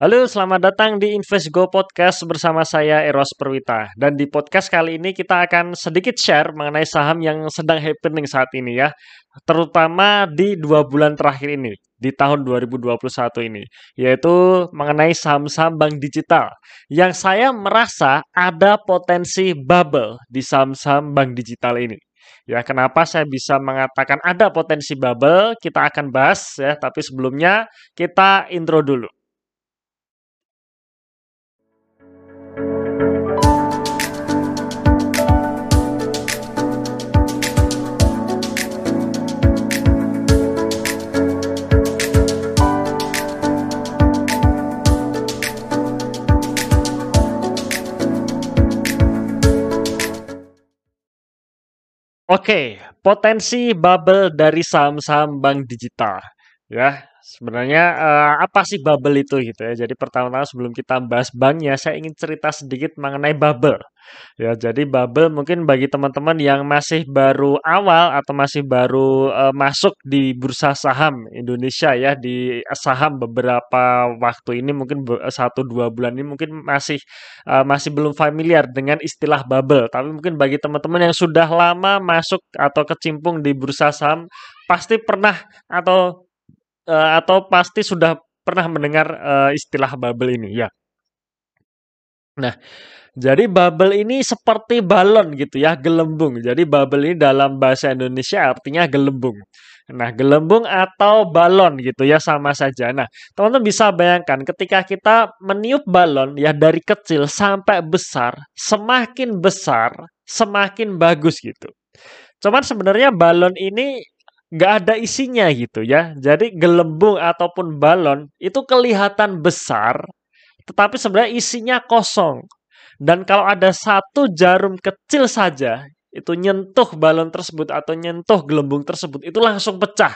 Halo, selamat datang di Invest Go Podcast bersama saya Eros Perwita. Dan di podcast kali ini kita akan sedikit share mengenai saham yang sedang happening saat ini ya. Terutama di dua bulan terakhir ini, di tahun 2021 ini. Yaitu mengenai saham-saham bank digital. Yang saya merasa ada potensi bubble di saham-saham bank digital ini. Ya, kenapa saya bisa mengatakan ada potensi bubble? Kita akan bahas ya, tapi sebelumnya kita intro dulu. Oke, potensi bubble dari saham-saham bank digital. Ya, sebenarnya uh, apa sih bubble itu gitu ya. Jadi pertama-tama sebelum kita bahas banknya, saya ingin cerita sedikit mengenai bubble. Ya, jadi bubble mungkin bagi teman-teman yang masih baru awal atau masih baru uh, masuk di bursa saham Indonesia ya di saham beberapa waktu ini mungkin satu dua bulan ini mungkin masih uh, masih belum familiar dengan istilah bubble. Tapi mungkin bagi teman-teman yang sudah lama masuk atau kecimpung di bursa saham pasti pernah atau uh, atau pasti sudah pernah mendengar uh, istilah bubble ini ya. Nah, jadi bubble ini seperti balon gitu ya, gelembung. Jadi bubble ini dalam bahasa Indonesia artinya gelembung. Nah, gelembung atau balon gitu ya sama saja. Nah, teman-teman bisa bayangkan ketika kita meniup balon ya dari kecil sampai besar, semakin besar, semakin bagus gitu. Cuman sebenarnya balon ini nggak ada isinya gitu ya. Jadi gelembung ataupun balon itu kelihatan besar, tetapi sebenarnya isinya kosong. Dan kalau ada satu jarum kecil saja, itu nyentuh balon tersebut atau nyentuh gelembung tersebut, itu langsung pecah.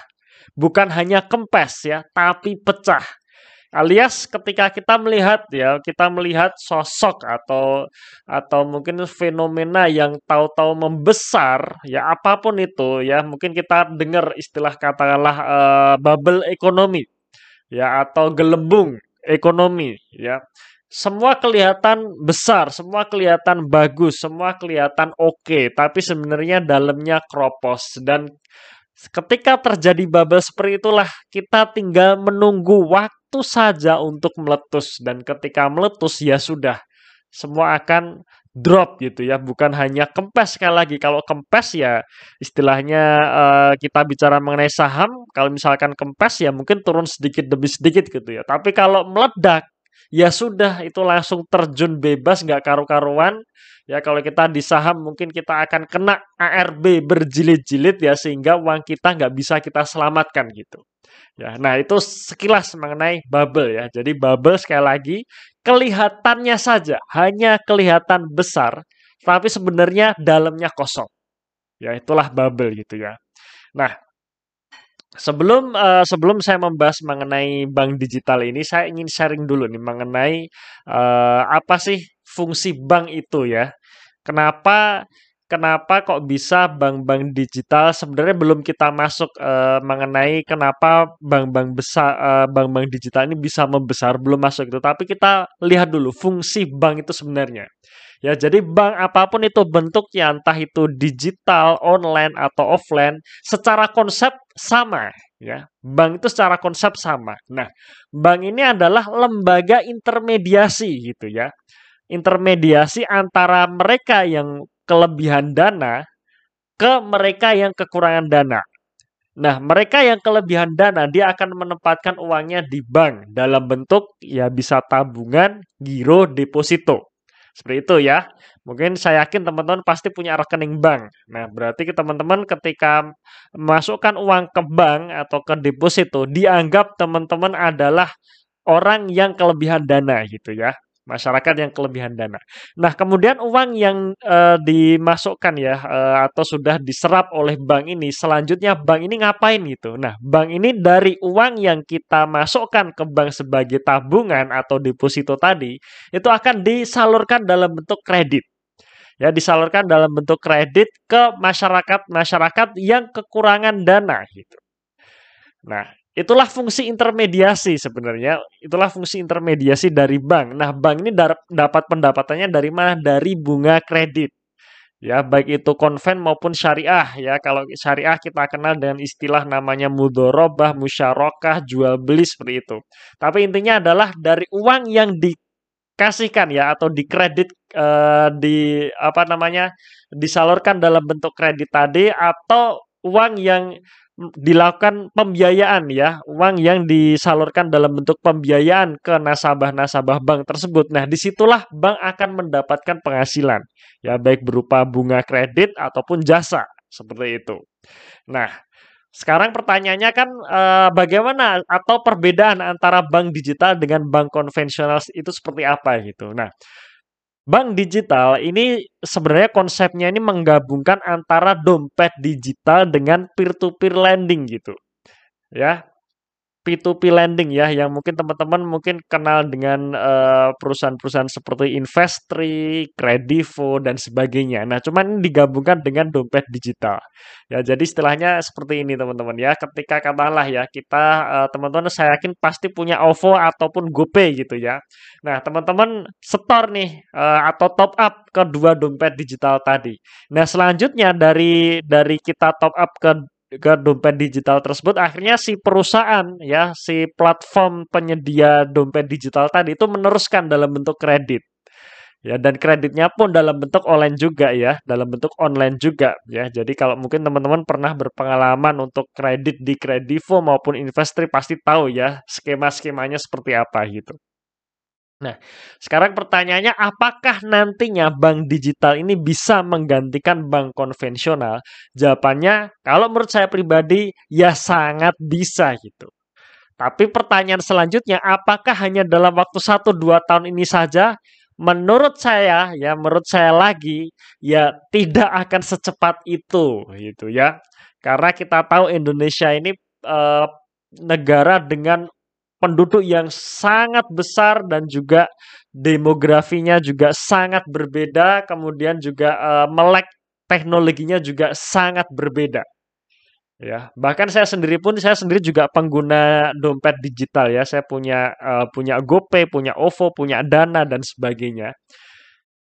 Bukan hanya kempes ya, tapi pecah. Alias ketika kita melihat ya, kita melihat sosok atau atau mungkin fenomena yang tahu-tahu membesar ya apa pun itu ya, mungkin kita dengar istilah katakanlah uh, bubble ekonomi ya atau gelembung ekonomi ya. Semua kelihatan besar, semua kelihatan bagus, semua kelihatan oke, okay, tapi sebenarnya dalamnya kropos. Dan ketika terjadi bubble seperti itulah kita tinggal menunggu waktu saja untuk meletus. Dan ketika meletus ya sudah. Semua akan drop gitu ya. Bukan hanya kempes. Sekali lagi kalau kempes ya istilahnya uh, kita bicara mengenai saham. Kalau misalkan kempes ya mungkin turun sedikit demi sedikit gitu ya. Tapi kalau meledak ya sudah itu langsung terjun bebas nggak karu-karuan. Ya kalau kita di saham mungkin kita akan kena ARB berjilid-jilid ya sehingga uang kita nggak bisa kita selamatkan gitu. Ya nah itu sekilas mengenai bubble ya. Jadi bubble sekali lagi kelihatannya saja hanya kelihatan besar tapi sebenarnya dalamnya kosong. Ya itulah bubble gitu ya. Nah Sebelum uh, sebelum saya membahas mengenai bank digital ini, saya ingin sharing dulu nih mengenai uh, apa sih fungsi bank itu ya. Kenapa kenapa kok bisa bank-bank digital sebenarnya belum kita masuk uh, mengenai kenapa bank-bank besar uh, bank-bank digital ini bisa membesar belum masuk itu. Tapi kita lihat dulu fungsi bank itu sebenarnya. Ya, jadi bank apa pun itu bentuknya, entah itu digital, online atau offline, secara konsep sama, ya. Bank itu secara konsep sama. Nah, bank ini adalah lembaga intermediasi gitu ya. Intermediasi antara mereka yang kelebihan dana ke mereka yang kekurangan dana. Nah, mereka yang kelebihan dana dia akan menempatkan uangnya di bank dalam bentuk ya bisa tabungan, giro, deposito. Seperti itu ya. Mungkin saya yakin teman-teman pasti punya rekening bank. Nah, berarti teman-teman ketika masukkan uang ke bank atau ke deposito, dianggap teman-teman adalah orang yang kelebihan dana gitu ya masyarakat yang kelebihan dana. Nah, kemudian uang yang uh, dimasukkan ya uh, atau sudah diserap oleh bank ini, selanjutnya bank ini ngapain gitu. Nah, bank ini dari uang yang kita masukkan ke bank sebagai tabungan atau deposito tadi, itu akan disalurkan dalam bentuk kredit. Ya, disalurkan dalam bentuk kredit ke masyarakat-masyarakat yang kekurangan dana gitu. Nah, itulah fungsi intermediasi sebenarnya. Itulah fungsi intermediasi dari bank. Nah, bank ini dapat pendapatannya dari mana? Dari bunga kredit. Ya, baik itu konven maupun syariah ya. Kalau syariah kita kenal dengan istilah namanya mudorobah, musyarakah, jual beli seperti itu. Tapi intinya adalah dari uang yang dikasihkan ya atau dikredit eh, di apa namanya disalurkan dalam bentuk kredit tadi atau uang yang dilakukan pembiayaan ya, uang yang disalurkan dalam bentuk pembiayaan ke nasabah-nasabah bank tersebut. Nah, di situlah bank akan mendapatkan penghasilan, ya baik berupa bunga kredit ataupun jasa seperti itu. Nah, sekarang pertanyaannya kan eh, bagaimana atau perbedaan antara bank digital dengan bank konvensional itu seperti apa gitu. Nah, Bank digital ini sebenarnya konsepnya ini menggabungkan antara dompet digital dengan peer to peer lending gitu. Ya. P2P lending ya, yang mungkin teman-teman mungkin kenal dengan uh, perusahaan-perusahaan seperti Investri, Kredivo dan sebagainya. Nah, cuman digabungkan dengan dompet digital. Ya, jadi istilahnya seperti ini teman-teman ya. Ketika katakanlah ya kita uh, teman-teman saya yakin pasti punya OVO ataupun GoPay gitu ya. Nah, teman-teman setor nih uh, atau top up kedua dompet digital tadi. Nah, selanjutnya dari dari kita top up ke ke dompet digital tersebut akhirnya si perusahaan ya si platform penyedia dompet digital tadi itu meneruskan dalam bentuk kredit. Ya dan kreditnya pun dalam bentuk online juga ya dalam bentuk online juga ya. Jadi kalau mungkin teman-teman pernah berpengalaman untuk kredit di Kredivo maupun Investri pasti tahu ya skema-skemanya seperti apa gitu Nah, sekarang pertanyaannya apakah nantinya bank digital ini bisa menggantikan bank konvensional? Jawabannya kalau menurut saya pribadi ya sangat bisa gitu. Tapi pertanyaan selanjutnya apakah hanya dalam waktu 1 2 tahun ini saja? Menurut saya ya, menurut saya lagi ya tidak akan secepat itu gitu ya. Karena kita tahu Indonesia ini eh, negara dengan penduduk yang sangat besar dan juga demografinya juga sangat berbeda, kemudian juga uh, melek teknologinya juga sangat berbeda. Ya, bahkan saya sendiri pun saya sendiri juga pengguna dompet digital ya. Saya punya uh, punya GoPay, punya OVO, punya Dana dan sebagainya.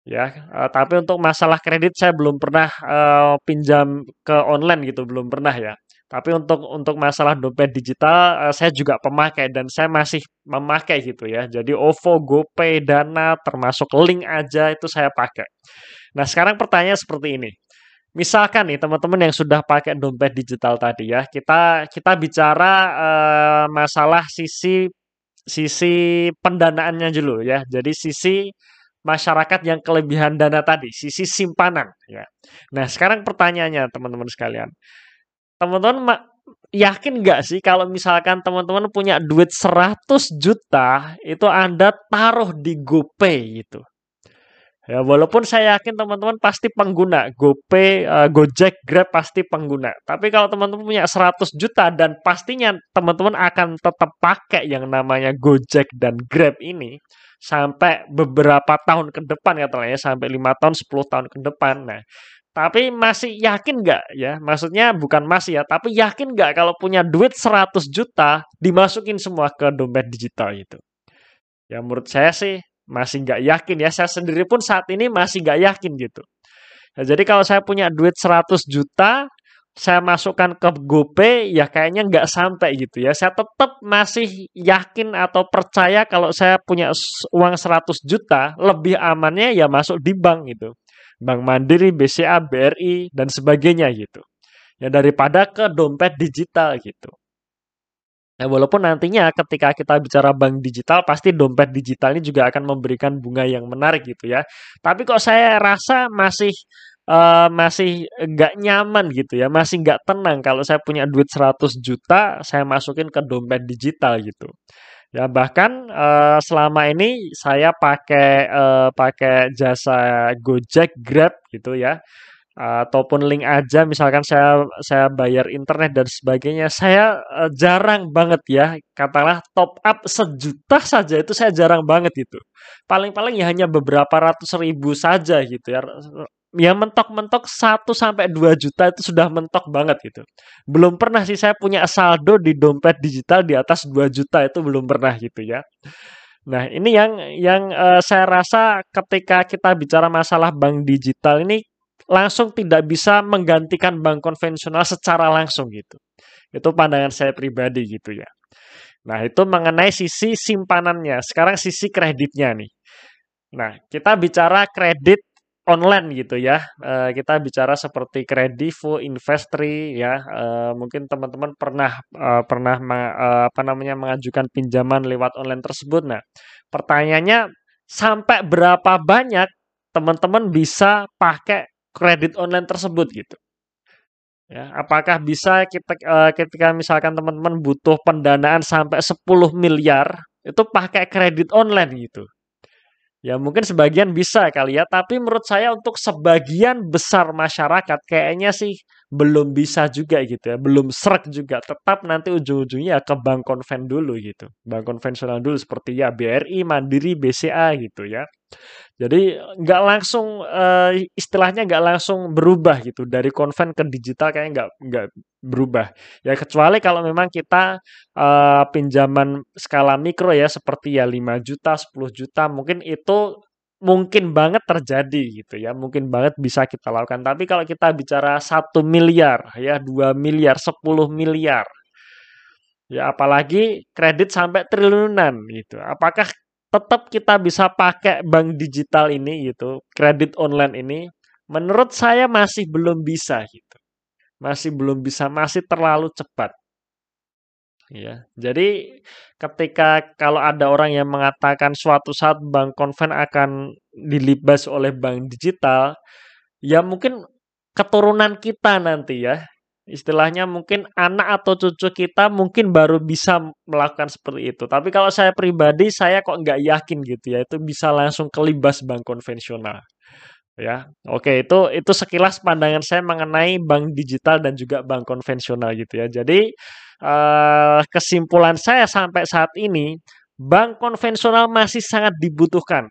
Ya, uh, tapi untuk masalah kredit saya belum pernah uh, pinjam ke online gitu, belum pernah ya. Tapi untuk untuk masalah dompet digital uh, saya juga pemakai dan saya masih memakai gitu ya. Jadi OVO, GoPay, Dana termasuk link aja itu saya pakai. Nah, sekarang pertanyaan seperti ini. Misalkan nih teman-teman yang sudah pakai dompet digital tadi ya, kita kita bicara uh, masalah sisi sisi pendanaannya dulu ya. Jadi sisi masyarakat yang kelebihan dana tadi, sisi simpanan ya. Nah, sekarang pertanyaannya teman-teman sekalian teman-teman yakin nggak sih kalau misalkan teman-teman punya duit 100 juta itu Anda taruh di GoPay gitu. Ya, walaupun saya yakin teman-teman pasti pengguna GoPay, uh, Gojek, Grab pasti pengguna. Tapi kalau teman-teman punya 100 juta dan pastinya teman-teman akan tetap pakai yang namanya Gojek dan Grab ini sampai beberapa tahun ke depan katanya sampai lima tahun, 10 tahun ke depan. Nah, tapi masih yakin nggak ya? Maksudnya bukan masih ya, tapi yakin nggak kalau punya duit 100 juta dimasukin semua ke dompet digital itu? Ya menurut saya sih masih nggak yakin ya. Saya sendiri pun saat ini masih nggak yakin gitu. Ya, jadi kalau saya punya duit 100 juta, saya masukkan ke GoPay, ya kayaknya nggak sampai gitu ya. Saya tetap masih yakin atau percaya kalau saya punya uang 100 juta, lebih amannya ya masuk di bank gitu. Bank Mandiri, BCA, BRI, dan sebagainya gitu. Ya daripada ke dompet digital gitu. Nah, walaupun nantinya ketika kita bicara bank digital, pasti dompet digital ini juga akan memberikan bunga yang menarik gitu ya. Tapi kok saya rasa masih uh, masih nggak nyaman gitu ya, masih nggak tenang kalau saya punya duit 100 juta, saya masukin ke dompet digital gitu. Ya bahkan, uh, selama ini saya pakai, uh, pakai jasa Gojek, Grab gitu ya, ataupun link aja misalkan saya saya bayar internet dan sebagainya, saya, uh, jarang banget ya, katakanlah top up sejuta saja itu saya jarang banget itu. Paling-paling ya hanya beberapa ratus ribu saja gitu ya, ya mentok-mentok 1 sampai 2 juta itu sudah mentok banget gitu. Belum pernah sih saya punya saldo di dompet digital di atas 2 juta itu belum pernah gitu ya. Nah, ini yang yang uh, saya rasa ketika kita bicara masalah bank digital ini langsung tidak bisa menggantikan bank konvensional secara langsung gitu. Itu pandangan saya pribadi gitu ya. Nah, itu mengenai sisi simpanannya. Sekarang sisi kreditnya nih. Nah, kita bicara kredit online gitu ya. Uh, kita bicara seperti Kredivo, Investri ya. Uh, mungkin teman-teman pernah uh, pernah apa namanya mengajukan pinjaman lewat online tersebut. Nah, pertanyaannya sampai berapa banyak teman-teman bisa pakai kredit online tersebut gitu. Ya, apakah bisa kita ketika misalkan teman-teman butuh pendanaan sampai 10 miliar itu pakai kredit online gitu. Ya mungkin sebagian bisa kali ya, tapi menurut saya untuk sebagian besar masyarakat kayaknya sih belum bisa juga gitu ya, belum serak juga. Tetap nanti ujung-ujungnya ke bank konven dulu gitu. Bank konvensional dulu seperti ya BRI, Mandiri, BCA gitu ya. Jadi nggak langsung uh, istilahnya nggak langsung berubah gitu dari konven ke digital kayaknya nggak nggak berubah ya kecuali kalau memang kita uh, pinjaman skala mikro ya seperti ya 5 juta 10 juta mungkin itu mungkin banget terjadi gitu ya mungkin banget bisa kita lakukan tapi kalau kita bicara satu miliar ya 2 miliar 10 miliar ya apalagi kredit sampai triliunan gitu apakah tetap kita bisa pakai bank digital ini gitu, kredit online ini, menurut saya masih belum bisa gitu. Masih belum bisa, masih terlalu cepat. Ya, jadi ketika kalau ada orang yang mengatakan suatu saat bank konven akan dilibas oleh bank digital, ya mungkin keturunan kita nanti ya Istilahnya mungkin anak atau cucu kita mungkin baru bisa melakukan seperti itu. Tapi kalau saya pribadi, saya kok nggak yakin gitu ya, itu bisa langsung kelibas bank konvensional. Ya, oke itu itu sekilas pandangan saya mengenai bank digital dan juga bank konvensional gitu ya. Jadi eh, kesimpulan saya sampai saat ini, bank konvensional masih sangat dibutuhkan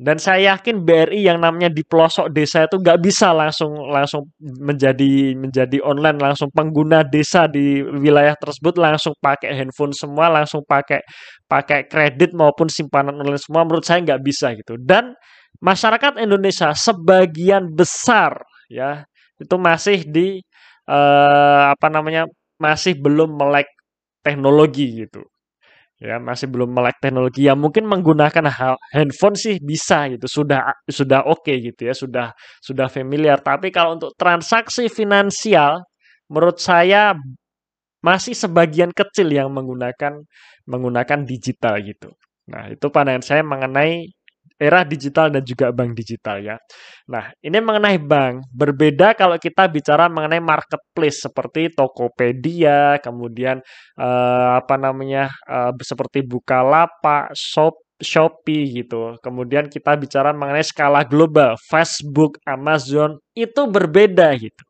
dan saya yakin BRI yang namanya di pelosok desa itu nggak bisa langsung langsung menjadi menjadi online langsung pengguna desa di wilayah tersebut langsung pakai handphone semua langsung pakai pakai kredit maupun simpanan online semua menurut saya nggak bisa gitu dan masyarakat Indonesia sebagian besar ya itu masih di eh, apa namanya masih belum melek teknologi gitu. Ya masih belum melek teknologi. Ya mungkin menggunakan handphone sih bisa gitu. Sudah sudah oke okay gitu ya sudah sudah familiar. Tapi kalau untuk transaksi finansial menurut saya masih sebagian kecil yang menggunakan menggunakan digital gitu. Nah itu pandangan saya mengenai era digital dan juga bank digital ya. Nah, ini mengenai bank. Berbeda kalau kita bicara mengenai marketplace seperti Tokopedia, kemudian eh, apa namanya eh, seperti Bukalapak, Shop, Shopee gitu. Kemudian kita bicara mengenai skala global, Facebook, Amazon itu berbeda gitu.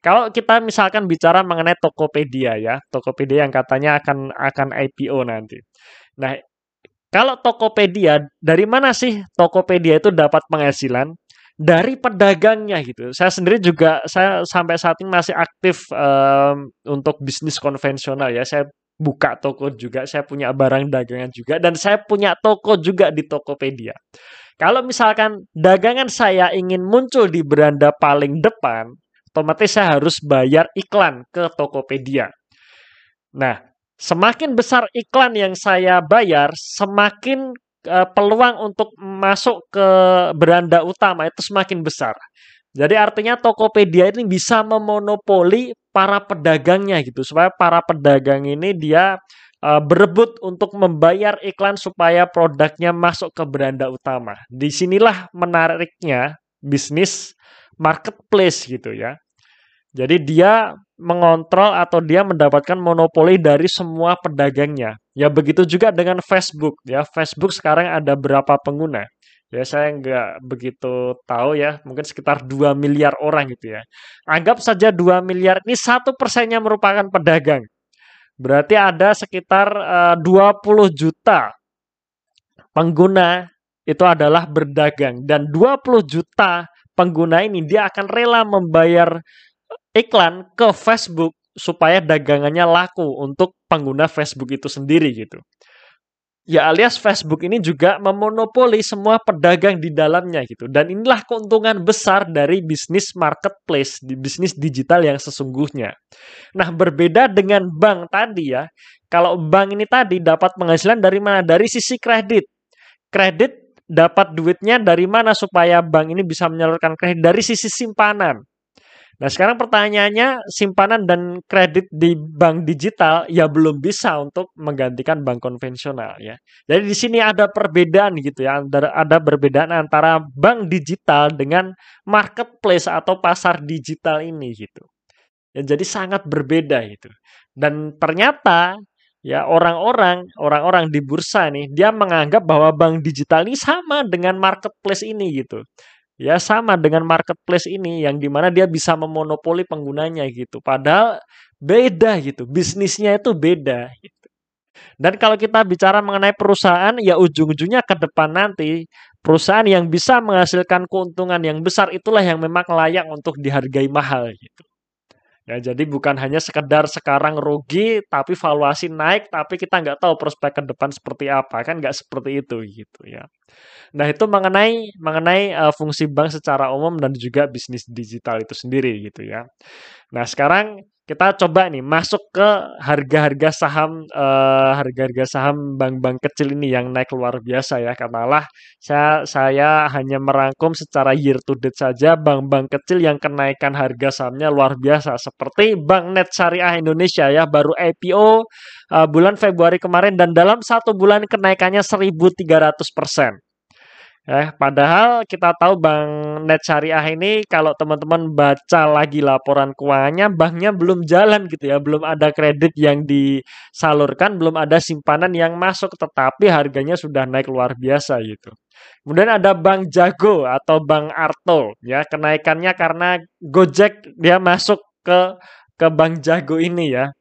Kalau kita misalkan bicara mengenai Tokopedia ya, Tokopedia yang katanya akan akan IPO nanti. Nah, kalau Tokopedia, dari mana sih Tokopedia itu dapat penghasilan? Dari pedagangnya gitu. Saya sendiri juga saya sampai saat ini masih aktif um, untuk bisnis konvensional ya. Saya buka toko juga, saya punya barang dagangan juga dan saya punya toko juga di Tokopedia. Kalau misalkan dagangan saya ingin muncul di beranda paling depan, otomatis saya harus bayar iklan ke Tokopedia. Nah, Semakin besar iklan yang saya bayar, semakin uh, peluang untuk masuk ke beranda utama itu semakin besar. Jadi artinya Tokopedia ini bisa memonopoli para pedagangnya gitu supaya para pedagang ini dia uh, berebut untuk membayar iklan supaya produknya masuk ke beranda utama. Di sinilah menariknya bisnis marketplace gitu ya. Jadi dia mengontrol atau dia mendapatkan monopoli dari semua pedagangnya. Ya begitu juga dengan Facebook. Ya Facebook sekarang ada berapa pengguna? Ya saya nggak begitu tahu ya. Mungkin sekitar 2 miliar orang gitu ya. Anggap saja 2 miliar ini satu persennya merupakan pedagang. Berarti ada sekitar eh, uh, 20 juta pengguna itu adalah berdagang dan 20 juta pengguna ini dia akan rela membayar iklan ke Facebook supaya dagangannya laku untuk pengguna Facebook itu sendiri gitu. Ya alias Facebook ini juga memonopoli semua pedagang di dalamnya gitu. Dan inilah keuntungan besar dari bisnis marketplace, di bisnis digital yang sesungguhnya. Nah, berbeda dengan bank tadi ya. Kalau bank ini tadi dapat penghasilan dari mana? Dari sisi kredit. Kredit dapat duitnya dari mana supaya bank ini bisa menyalurkan kredit? Dari sisi simpanan. Nah, sekarang pertanyaannya simpanan dan kredit di bank digital ya belum bisa untuk menggantikan bank konvensional ya. Jadi di sini ada perbedaan gitu ya, ada, perbedaan antara bank digital dengan marketplace atau pasar digital ini gitu. Ya, jadi sangat berbeda gitu. Dan ternyata ya orang-orang orang-orang di bursa nih dia menganggap bahwa bank digital ini sama dengan marketplace ini gitu. Ya sama dengan marketplace ini yang di mana dia bisa memonopoli penggunanya gitu. Padahal beda gitu, bisnisnya itu beda gitu. Dan kalau kita bicara mengenai perusahaan, ya ujung-ujungnya ke depan nanti perusahaan yang bisa menghasilkan keuntungan yang besar itulah yang memang layak untuk dihargai mahal gitu. Ya, jadi bukan hanya sekedar sekarang rugi, tapi valuasi naik, tapi kita nggak tahu prospek ke depan seperti apa, kan nggak seperti itu gitu ya. Nah, itu mengenai mengenai uh, fungsi bank secara umum dan juga bisnis digital itu sendiri gitu ya. Nah, sekarang kita coba nih masuk ke harga-harga saham uh, harga-harga saham bank-bank kecil ini yang naik luar biasa ya. Katakanlah saya saya hanya merangkum secara year to date saja bank-bank kecil yang kenaikan harga sahamnya luar biasa seperti Bank Net Syariah Indonesia ya baru IPO uh, eh, bulan Februari kemarin dan dalam satu bulan kenaikannya 1.300 persen. Eh, padahal kita tahu Bank Net Syariah ini kalau teman-teman baca lagi laporan keuangannya, banknya belum jalan gitu ya, belum ada kredit yang disalurkan, belum ada simpanan yang masuk, tetapi harganya sudah naik luar biasa gitu. Kemudian ada Bank Jago atau Bank Arto ya, kenaikannya karena Gojek dia masuk ke ke Bank Jago ini ya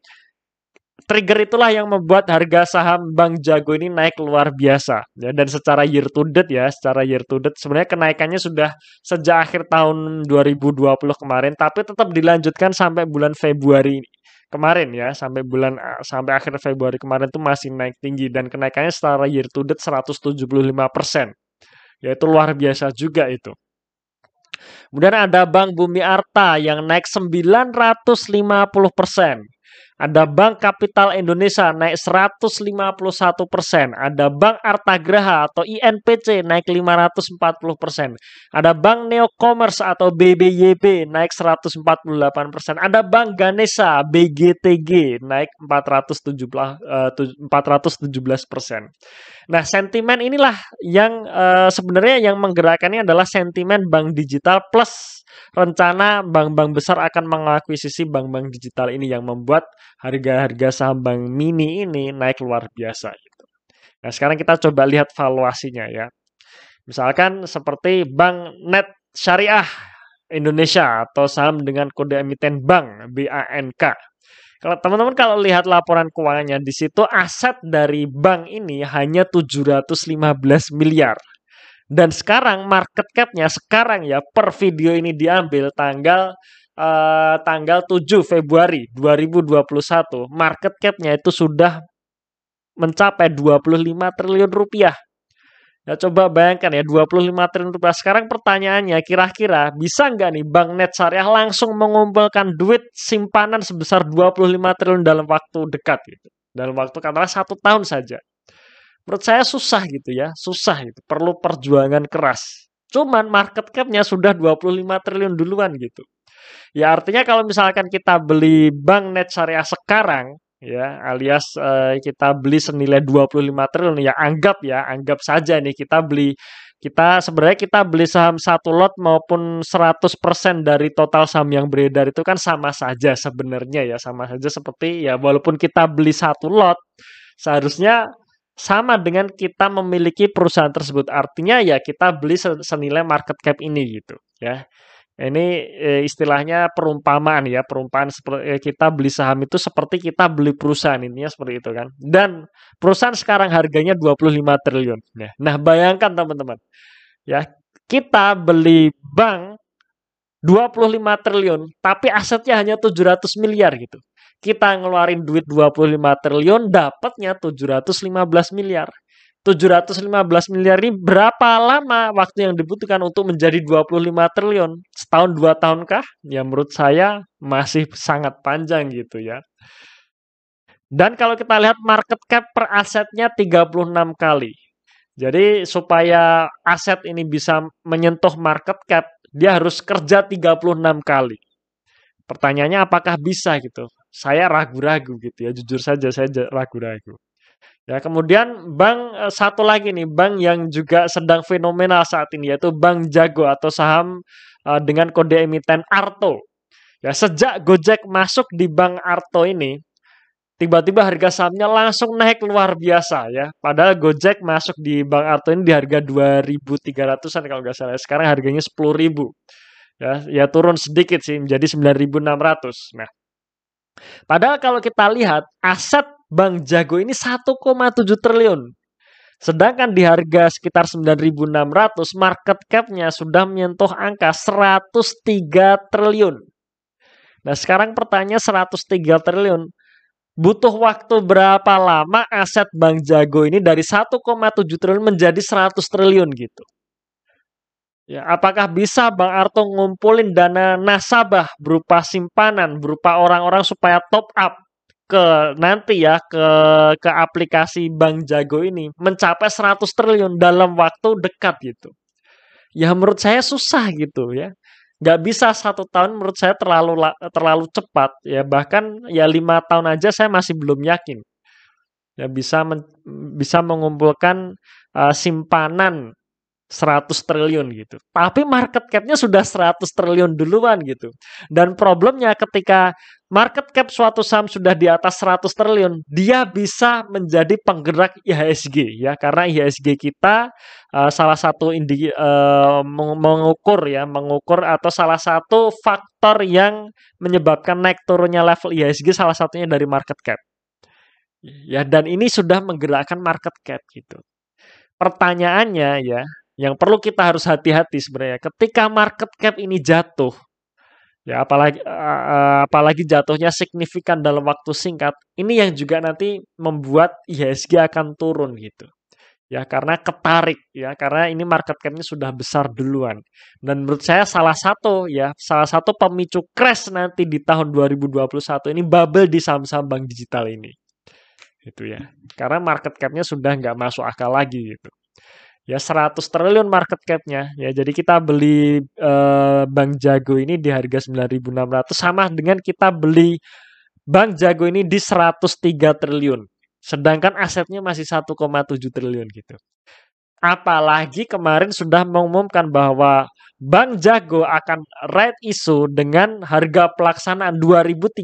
trigger itulah yang membuat harga saham Bank Jago ini naik luar biasa. Ya, dan secara year to date ya, secara year to date sebenarnya kenaikannya sudah sejak akhir tahun 2020 kemarin, tapi tetap dilanjutkan sampai bulan Februari kemarin ya, sampai bulan sampai akhir Februari kemarin itu masih naik tinggi dan kenaikannya secara year to date 175 persen. Yaitu luar biasa juga itu. Kemudian ada Bank Bumi Arta yang naik 950 persen. Ada Bank Kapital Indonesia naik 151 persen. Ada Bank Artagraha atau INPC naik 540 persen. Ada Bank Neocommerce atau BBYB naik 148 persen. Ada Bank Ganesha BGTG naik 417 417 persen. Nah, sentimen inilah yang uh, sebenarnya yang menggerakkannya adalah sentimen bank digital plus rencana bank-bank besar akan mengakuisisi bank-bank digital ini yang membuat harga-harga saham bank mini ini naik luar biasa gitu. Nah, sekarang kita coba lihat valuasinya ya. Misalkan seperti Bank Net Syariah Indonesia atau saham dengan kode emiten bank BANK. Kalau teman-teman kalau lihat laporan keuangannya di situ aset dari bank ini hanya 715 miliar. Dan sekarang market cap-nya sekarang ya per video ini diambil tanggal uh, tanggal 7 Februari 2021 market cap-nya itu sudah mencapai 25 triliun rupiah. Ya coba bayangkan ya 25 triliun rupiah. Sekarang pertanyaannya kira-kira bisa nggak nih Bank Net Syariah langsung mengumpulkan duit simpanan sebesar 25 triliun dalam waktu dekat gitu. Dalam waktu katakanlah satu tahun saja. Menurut saya susah gitu ya, susah itu, perlu perjuangan keras. Cuman market cap-nya sudah 25 triliun duluan gitu. Ya artinya kalau misalkan kita beli bank net syariah sekarang, ya alias uh, kita beli senilai 25 triliun ya anggap ya anggap saja nih kita beli kita sebenarnya kita beli saham satu lot maupun 100% dari total saham yang beredar itu kan sama saja sebenarnya ya sama saja seperti ya walaupun kita beli satu lot seharusnya sama dengan kita memiliki perusahaan tersebut. Artinya ya kita beli senilai market cap ini gitu ya. Ini e, istilahnya perumpamaan ya, perumpamaan seperti e, kita beli saham itu seperti kita beli perusahaan intinya seperti itu kan. Dan perusahaan sekarang harganya 25 triliun ya. Nah, bayangkan teman-teman. Ya, kita beli bank 25 triliun, tapi asetnya hanya 700 miliar gitu. Kita ngeluarin duit 25 triliun, dapatnya 715 miliar. 715 miliar ini berapa lama waktu yang dibutuhkan untuk menjadi 25 triliun? Setahun dua tahunkah? Ya menurut saya masih sangat panjang gitu ya. Dan kalau kita lihat market cap per asetnya 36 kali. Jadi supaya aset ini bisa menyentuh market cap, dia harus kerja 36 kali. Pertanyaannya apakah bisa gitu? Saya ragu-ragu gitu ya, jujur saja saya ragu-ragu. Ya, kemudian bank eh, satu lagi nih, bank yang juga sedang fenomenal saat ini yaitu Bank Jago atau saham uh, dengan kode emiten Arto. Ya, sejak Gojek masuk di Bank Arto ini, tiba-tiba harga sahamnya langsung naik luar biasa ya. Padahal Gojek masuk di Bank Arto ini di harga 2.300-an kalau nggak salah. Sekarang harganya 10.000. Ya, ya turun sedikit sih menjadi 9.600. Nah, padahal kalau kita lihat aset Bank Jago ini 1,7 triliun. Sedangkan di harga sekitar 9.600, market cap-nya sudah menyentuh angka 103 triliun. Nah sekarang pertanyaan 103 triliun. Butuh waktu berapa lama aset Bank Jago ini dari 1,7 triliun menjadi 100 triliun gitu. Ya, apakah bisa Bang Arto ngumpulin dana nasabah berupa simpanan, berupa orang-orang supaya top up ke nanti ya ke ke aplikasi Bank Jago ini mencapai 100 triliun dalam waktu dekat gitu. Ya menurut saya susah gitu ya. Nggak bisa satu tahun menurut saya terlalu terlalu cepat ya bahkan ya lima tahun aja saya masih belum yakin ya bisa men, bisa mengumpulkan uh, simpanan 100 triliun gitu. Tapi market cap-nya sudah 100 triliun duluan gitu. Dan problemnya ketika market cap suatu saham sudah di atas 100 triliun, dia bisa menjadi penggerak IHSG ya karena IHSG kita uh, salah satu indi uh, mengukur ya, mengukur atau salah satu faktor yang menyebabkan naik turunnya level IHSG salah satunya dari market cap. Ya dan ini sudah menggerakkan market cap gitu. Pertanyaannya ya, yang perlu kita harus hati-hati sebenarnya ketika market cap ini jatuh ya apalagi uh, apalagi jatuhnya signifikan dalam waktu singkat ini yang juga nanti membuat IHSG akan turun gitu. Ya karena ketarik ya karena ini market capnya sudah besar duluan. Dan menurut saya salah satu ya salah satu pemicu crash nanti di tahun 2021 ini bubble di saham-saham bank digital ini. Itu ya. Karena market capnya sudah nggak masuk akal lagi gitu ya 100 triliun market cap-nya. Ya jadi kita beli uh, Bank Jago ini di harga 9.600 sama dengan kita beli Bank Jago ini di 103 triliun. Sedangkan asetnya masih 1,7 triliun gitu. Apalagi kemarin sudah mengumumkan bahwa Bank Jago akan right issue dengan harga pelaksanaan 2.350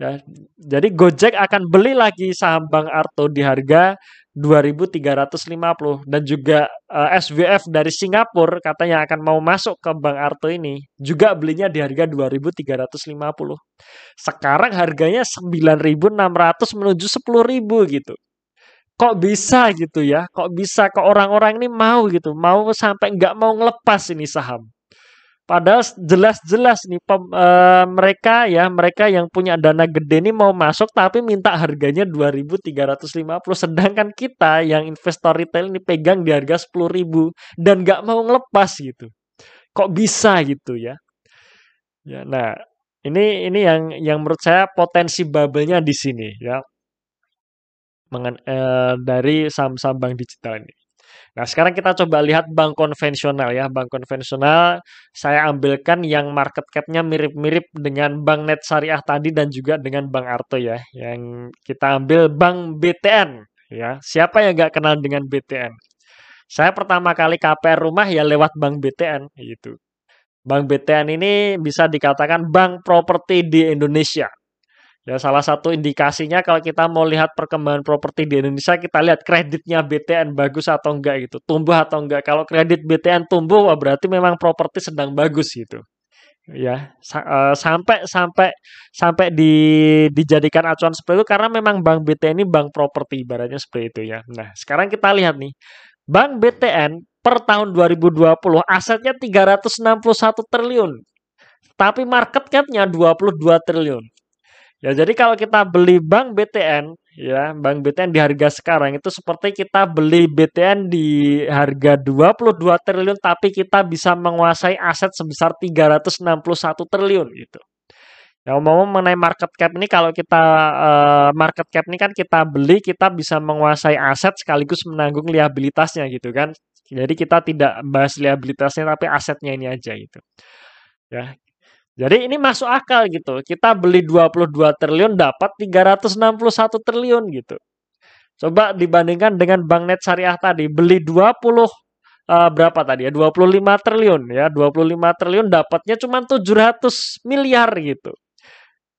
ya jadi Gojek akan beli lagi saham Bank Arto di harga 2.350 dan juga uh, eh, SWF dari Singapura katanya akan mau masuk ke Bank Arto ini juga belinya di harga 2.350. Sekarang harganya 9.600 menuju 10.000 gitu. Kok bisa gitu ya? Kok bisa ke orang-orang ini mau gitu, mau sampai nggak mau ngelepas ini saham. Padahal jelas-jelas nih pem, e, mereka ya mereka yang punya dana gede nih mau masuk tapi minta harganya 2.350 sedangkan kita yang investor retail ini pegang di harga 10.000 dan nggak mau ngelepas gitu. Kok bisa gitu ya? Ya, nah ini ini yang yang menurut saya potensi bubble-nya di sini ya. Mengen, e, dari saham-saham bank digital ini. Nah, sekarang kita coba lihat bank konvensional ya. Bank konvensional saya ambilkan yang market cap-nya mirip-mirip dengan Bank Net Syariah tadi dan juga dengan Bank Arto ya. Yang kita ambil Bank BTN ya. Siapa yang nggak kenal dengan BTN? Saya pertama kali KPR rumah ya lewat Bank BTN gitu. Bank BTN ini bisa dikatakan bank properti di Indonesia. Ya, salah satu indikasinya kalau kita mau lihat perkembangan properti di Indonesia, kita lihat kreditnya BTN bagus atau enggak gitu, tumbuh atau enggak. Kalau kredit BTN tumbuh, wah berarti memang properti sedang bagus gitu. Ya, uh, sampai sampai sampai di dijadikan acuan seperti itu karena memang Bank BTN ini bank properti ibaratnya seperti itu ya. Nah, sekarang kita lihat nih. Bank BTN per tahun 2020 asetnya 361 triliun. Tapi market cap-nya 22 triliun. Ya, jadi kalau kita beli bank BTN, ya, bank BTN di harga sekarang itu seperti kita beli BTN di harga 22 triliun tapi kita bisa menguasai aset sebesar 361 triliun gitu. Ya, ngomong mengenai market cap ini kalau kita uh, market cap ini kan kita beli, kita bisa menguasai aset sekaligus menanggung liabilitasnya gitu kan. Jadi kita tidak bahas liabilitasnya tapi asetnya ini aja gitu. Ya, jadi ini masuk akal gitu. Kita beli 22 triliun dapat 361 triliun gitu. Coba dibandingkan dengan Bank Net Syariah tadi beli 20 uh, eh, berapa tadi ya? 25 triliun ya. 25 triliun dapatnya cuma 700 miliar gitu.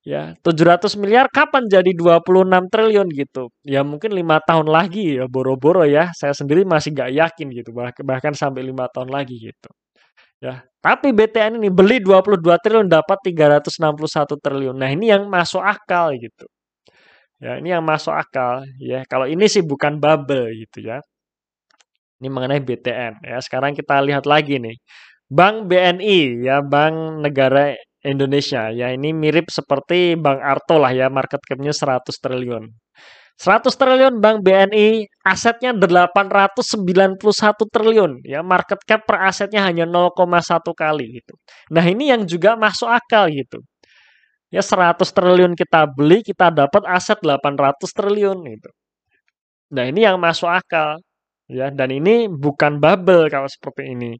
Ya, 700 miliar kapan jadi 26 triliun gitu? Ya mungkin lima tahun lagi ya boro-boro ya. Saya sendiri masih nggak yakin gitu bahkan sampai lima tahun lagi gitu. Ya, tapi BTN ini beli 22 triliun dapat 361 triliun. Nah, ini yang masuk akal gitu. Ya, ini yang masuk akal ya. Kalau ini sih bukan bubble gitu ya. Ini mengenai BTN ya. Sekarang kita lihat lagi nih. Bank BNI ya, Bank Negara Indonesia. Ya, ini mirip seperti Bank Arto lah ya, market cap-nya 100 triliun. 100 triliun Bank BNI, asetnya 891 triliun. Ya, market cap per asetnya hanya 0,1 kali gitu. Nah, ini yang juga masuk akal gitu. Ya 100 triliun kita beli, kita dapat aset 800 triliun gitu. Nah, ini yang masuk akal. Ya, dan ini bukan bubble kalau seperti ini.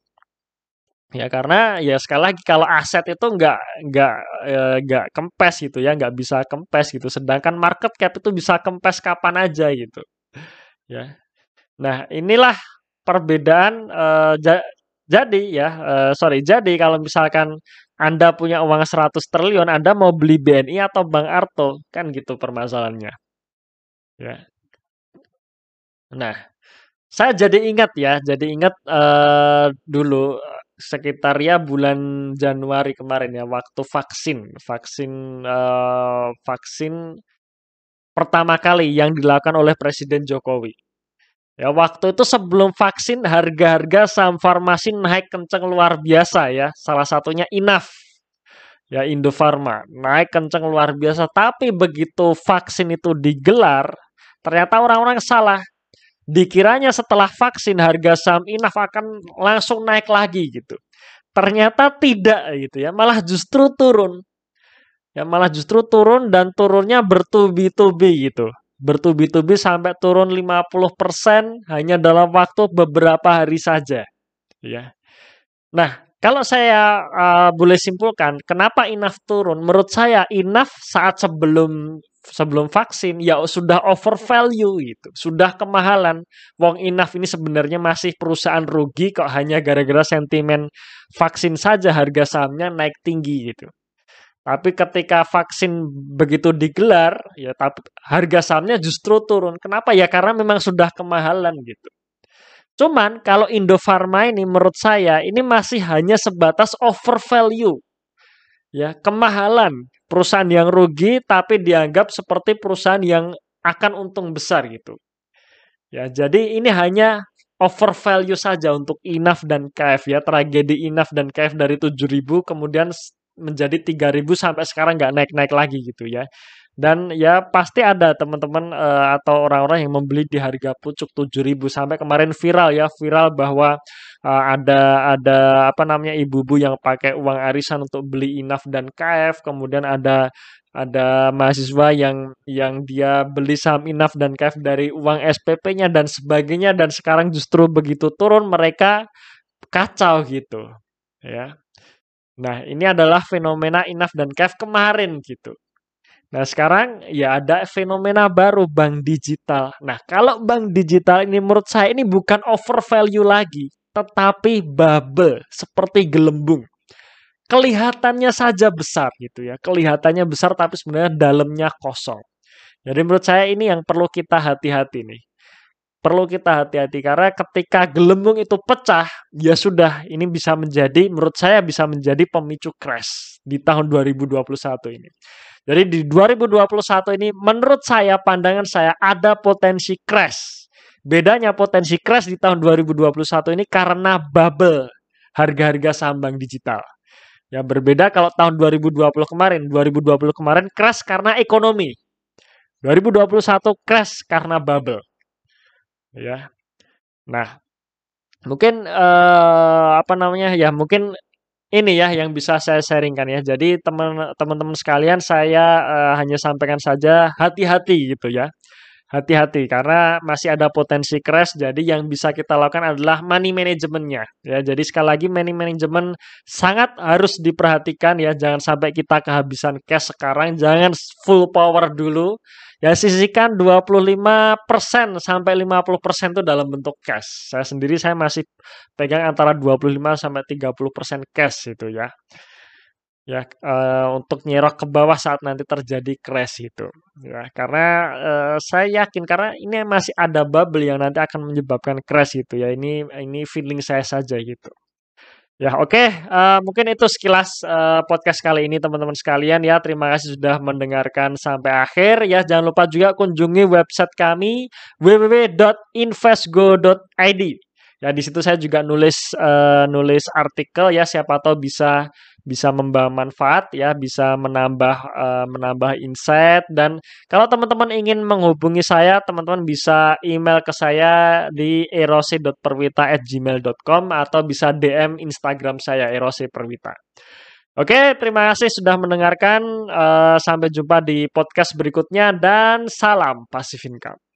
Ya karena ya sekali lagi kalau aset itu nggak nggak eh, nggak kempes gitu ya nggak bisa kempes gitu. Sedangkan market cap itu bisa kempes kapan aja gitu. Ya. Nah inilah perbedaan uh, ja, jadi ya uh, sorry jadi kalau misalkan anda punya uang 100 triliun Anda mau beli BNI atau Bank Arto kan gitu permasalahannya. Ya. Nah saya jadi ingat ya jadi ingat uh, dulu sekitar ya bulan Januari kemarin ya waktu vaksin vaksin uh, vaksin pertama kali yang dilakukan oleh Presiden Jokowi. Ya waktu itu sebelum vaksin harga-harga saham farmasi naik kenceng luar biasa ya. Salah satunya Inaf ya Indofarma naik kenceng luar biasa. Tapi begitu vaksin itu digelar ternyata orang-orang salah dikiranya setelah vaksin harga saham Inaf akan langsung naik lagi gitu. Ternyata tidak gitu ya, malah justru turun. Ya malah justru turun dan turunnya bertubi-tubi gitu. Bertubi-tubi sampai turun 50% hanya dalam waktu beberapa hari saja. Ya. Nah, kalau saya uh, boleh simpulkan, kenapa INAF turun? Menurut saya INAF saat sebelum sebelum vaksin ya sudah over value gitu, sudah kemahalan. Wong Inaf ini sebenarnya masih perusahaan rugi kok hanya gara-gara sentimen vaksin saja harga sahamnya naik tinggi gitu. Tapi ketika vaksin begitu digelar, ya tapi harga sahamnya justru turun. Kenapa? Ya karena memang sudah kemahalan gitu. Cuman kalau Indofarma ini menurut saya ini masih hanya sebatas over value. Ya, kemahalan perusahaan yang rugi tapi dianggap seperti perusahaan yang akan untung besar gitu. Ya, jadi ini hanya over value saja untuk INAF dan KF ya. Tragedi INAF dan KF dari 7.000 kemudian menjadi 3.000 sampai sekarang nggak naik-naik lagi gitu ya. Dan ya pasti ada teman-teman uh, atau orang-orang yang membeli di harga pucuk 7.000 sampai kemarin viral ya, viral bahwa uh, ada ada apa namanya ibu-ibu yang pakai uang arisan untuk beli INAF dan KF, kemudian ada ada mahasiswa yang yang dia beli saham INAF dan KF dari uang SPP-nya dan sebagainya dan sekarang justru begitu turun mereka kacau gitu ya. Nah, ini adalah fenomena INAF dan KF kemarin gitu. Nah, sekarang ya ada fenomena baru bank digital. Nah, kalau bank digital ini menurut saya ini bukan over value lagi, tetapi bubble seperti gelembung. Kelihatannya saja besar gitu ya. Kelihatannya besar tapi sebenarnya dalamnya kosong. Jadi menurut saya ini yang perlu kita hati-hati nih. Perlu kita hati-hati karena ketika gelembung itu pecah, ya sudah ini bisa menjadi menurut saya bisa menjadi pemicu crash di tahun 2021 ini. Jadi di 2021 ini menurut saya pandangan saya ada potensi crash bedanya potensi crash di tahun 2021 ini karena bubble harga-harga saham bank digital. Ya berbeda kalau tahun 2020 kemarin, 2020 kemarin crash karena ekonomi. 2021 crash karena bubble. Ya. Nah, mungkin eh, apa namanya ya mungkin ini ya yang bisa saya sharingkan ya. Jadi teman-teman sekalian saya uh, hanya sampaikan saja hati-hati gitu ya. Hati-hati karena masih ada potensi crash. Jadi yang bisa kita lakukan adalah money managementnya ya. Jadi sekali lagi money management sangat harus diperhatikan ya. Jangan sampai kita kehabisan cash sekarang. Jangan full power dulu Ya sisihkan 25% sampai 50% itu dalam bentuk cash. Saya sendiri saya masih pegang antara 25 sampai 30% cash itu ya. Ya, uh, untuk nyerok ke bawah saat nanti terjadi crash itu. Ya, karena uh, saya yakin karena ini masih ada bubble yang nanti akan menyebabkan crash itu ya. Ini ini feeling saya saja gitu. Ya, oke, okay. uh, eh, mungkin itu sekilas uh, podcast kali ini teman-teman sekalian ya. Terima kasih sudah mendengarkan sampai akhir ya. Jangan lupa juga kunjungi website kami www.investgo.id. Ya, di situ saya juga nulis uh, nulis artikel ya siapa tahu bisa bisa membawa manfaat ya, bisa menambah uh, menambah insight dan kalau teman-teman ingin menghubungi saya, teman-teman bisa email ke saya di erose.perwita@gmail.com atau bisa DM Instagram saya erose perwita. Oke, terima kasih sudah mendengarkan. Uh, sampai jumpa di podcast berikutnya dan salam Pacific Income.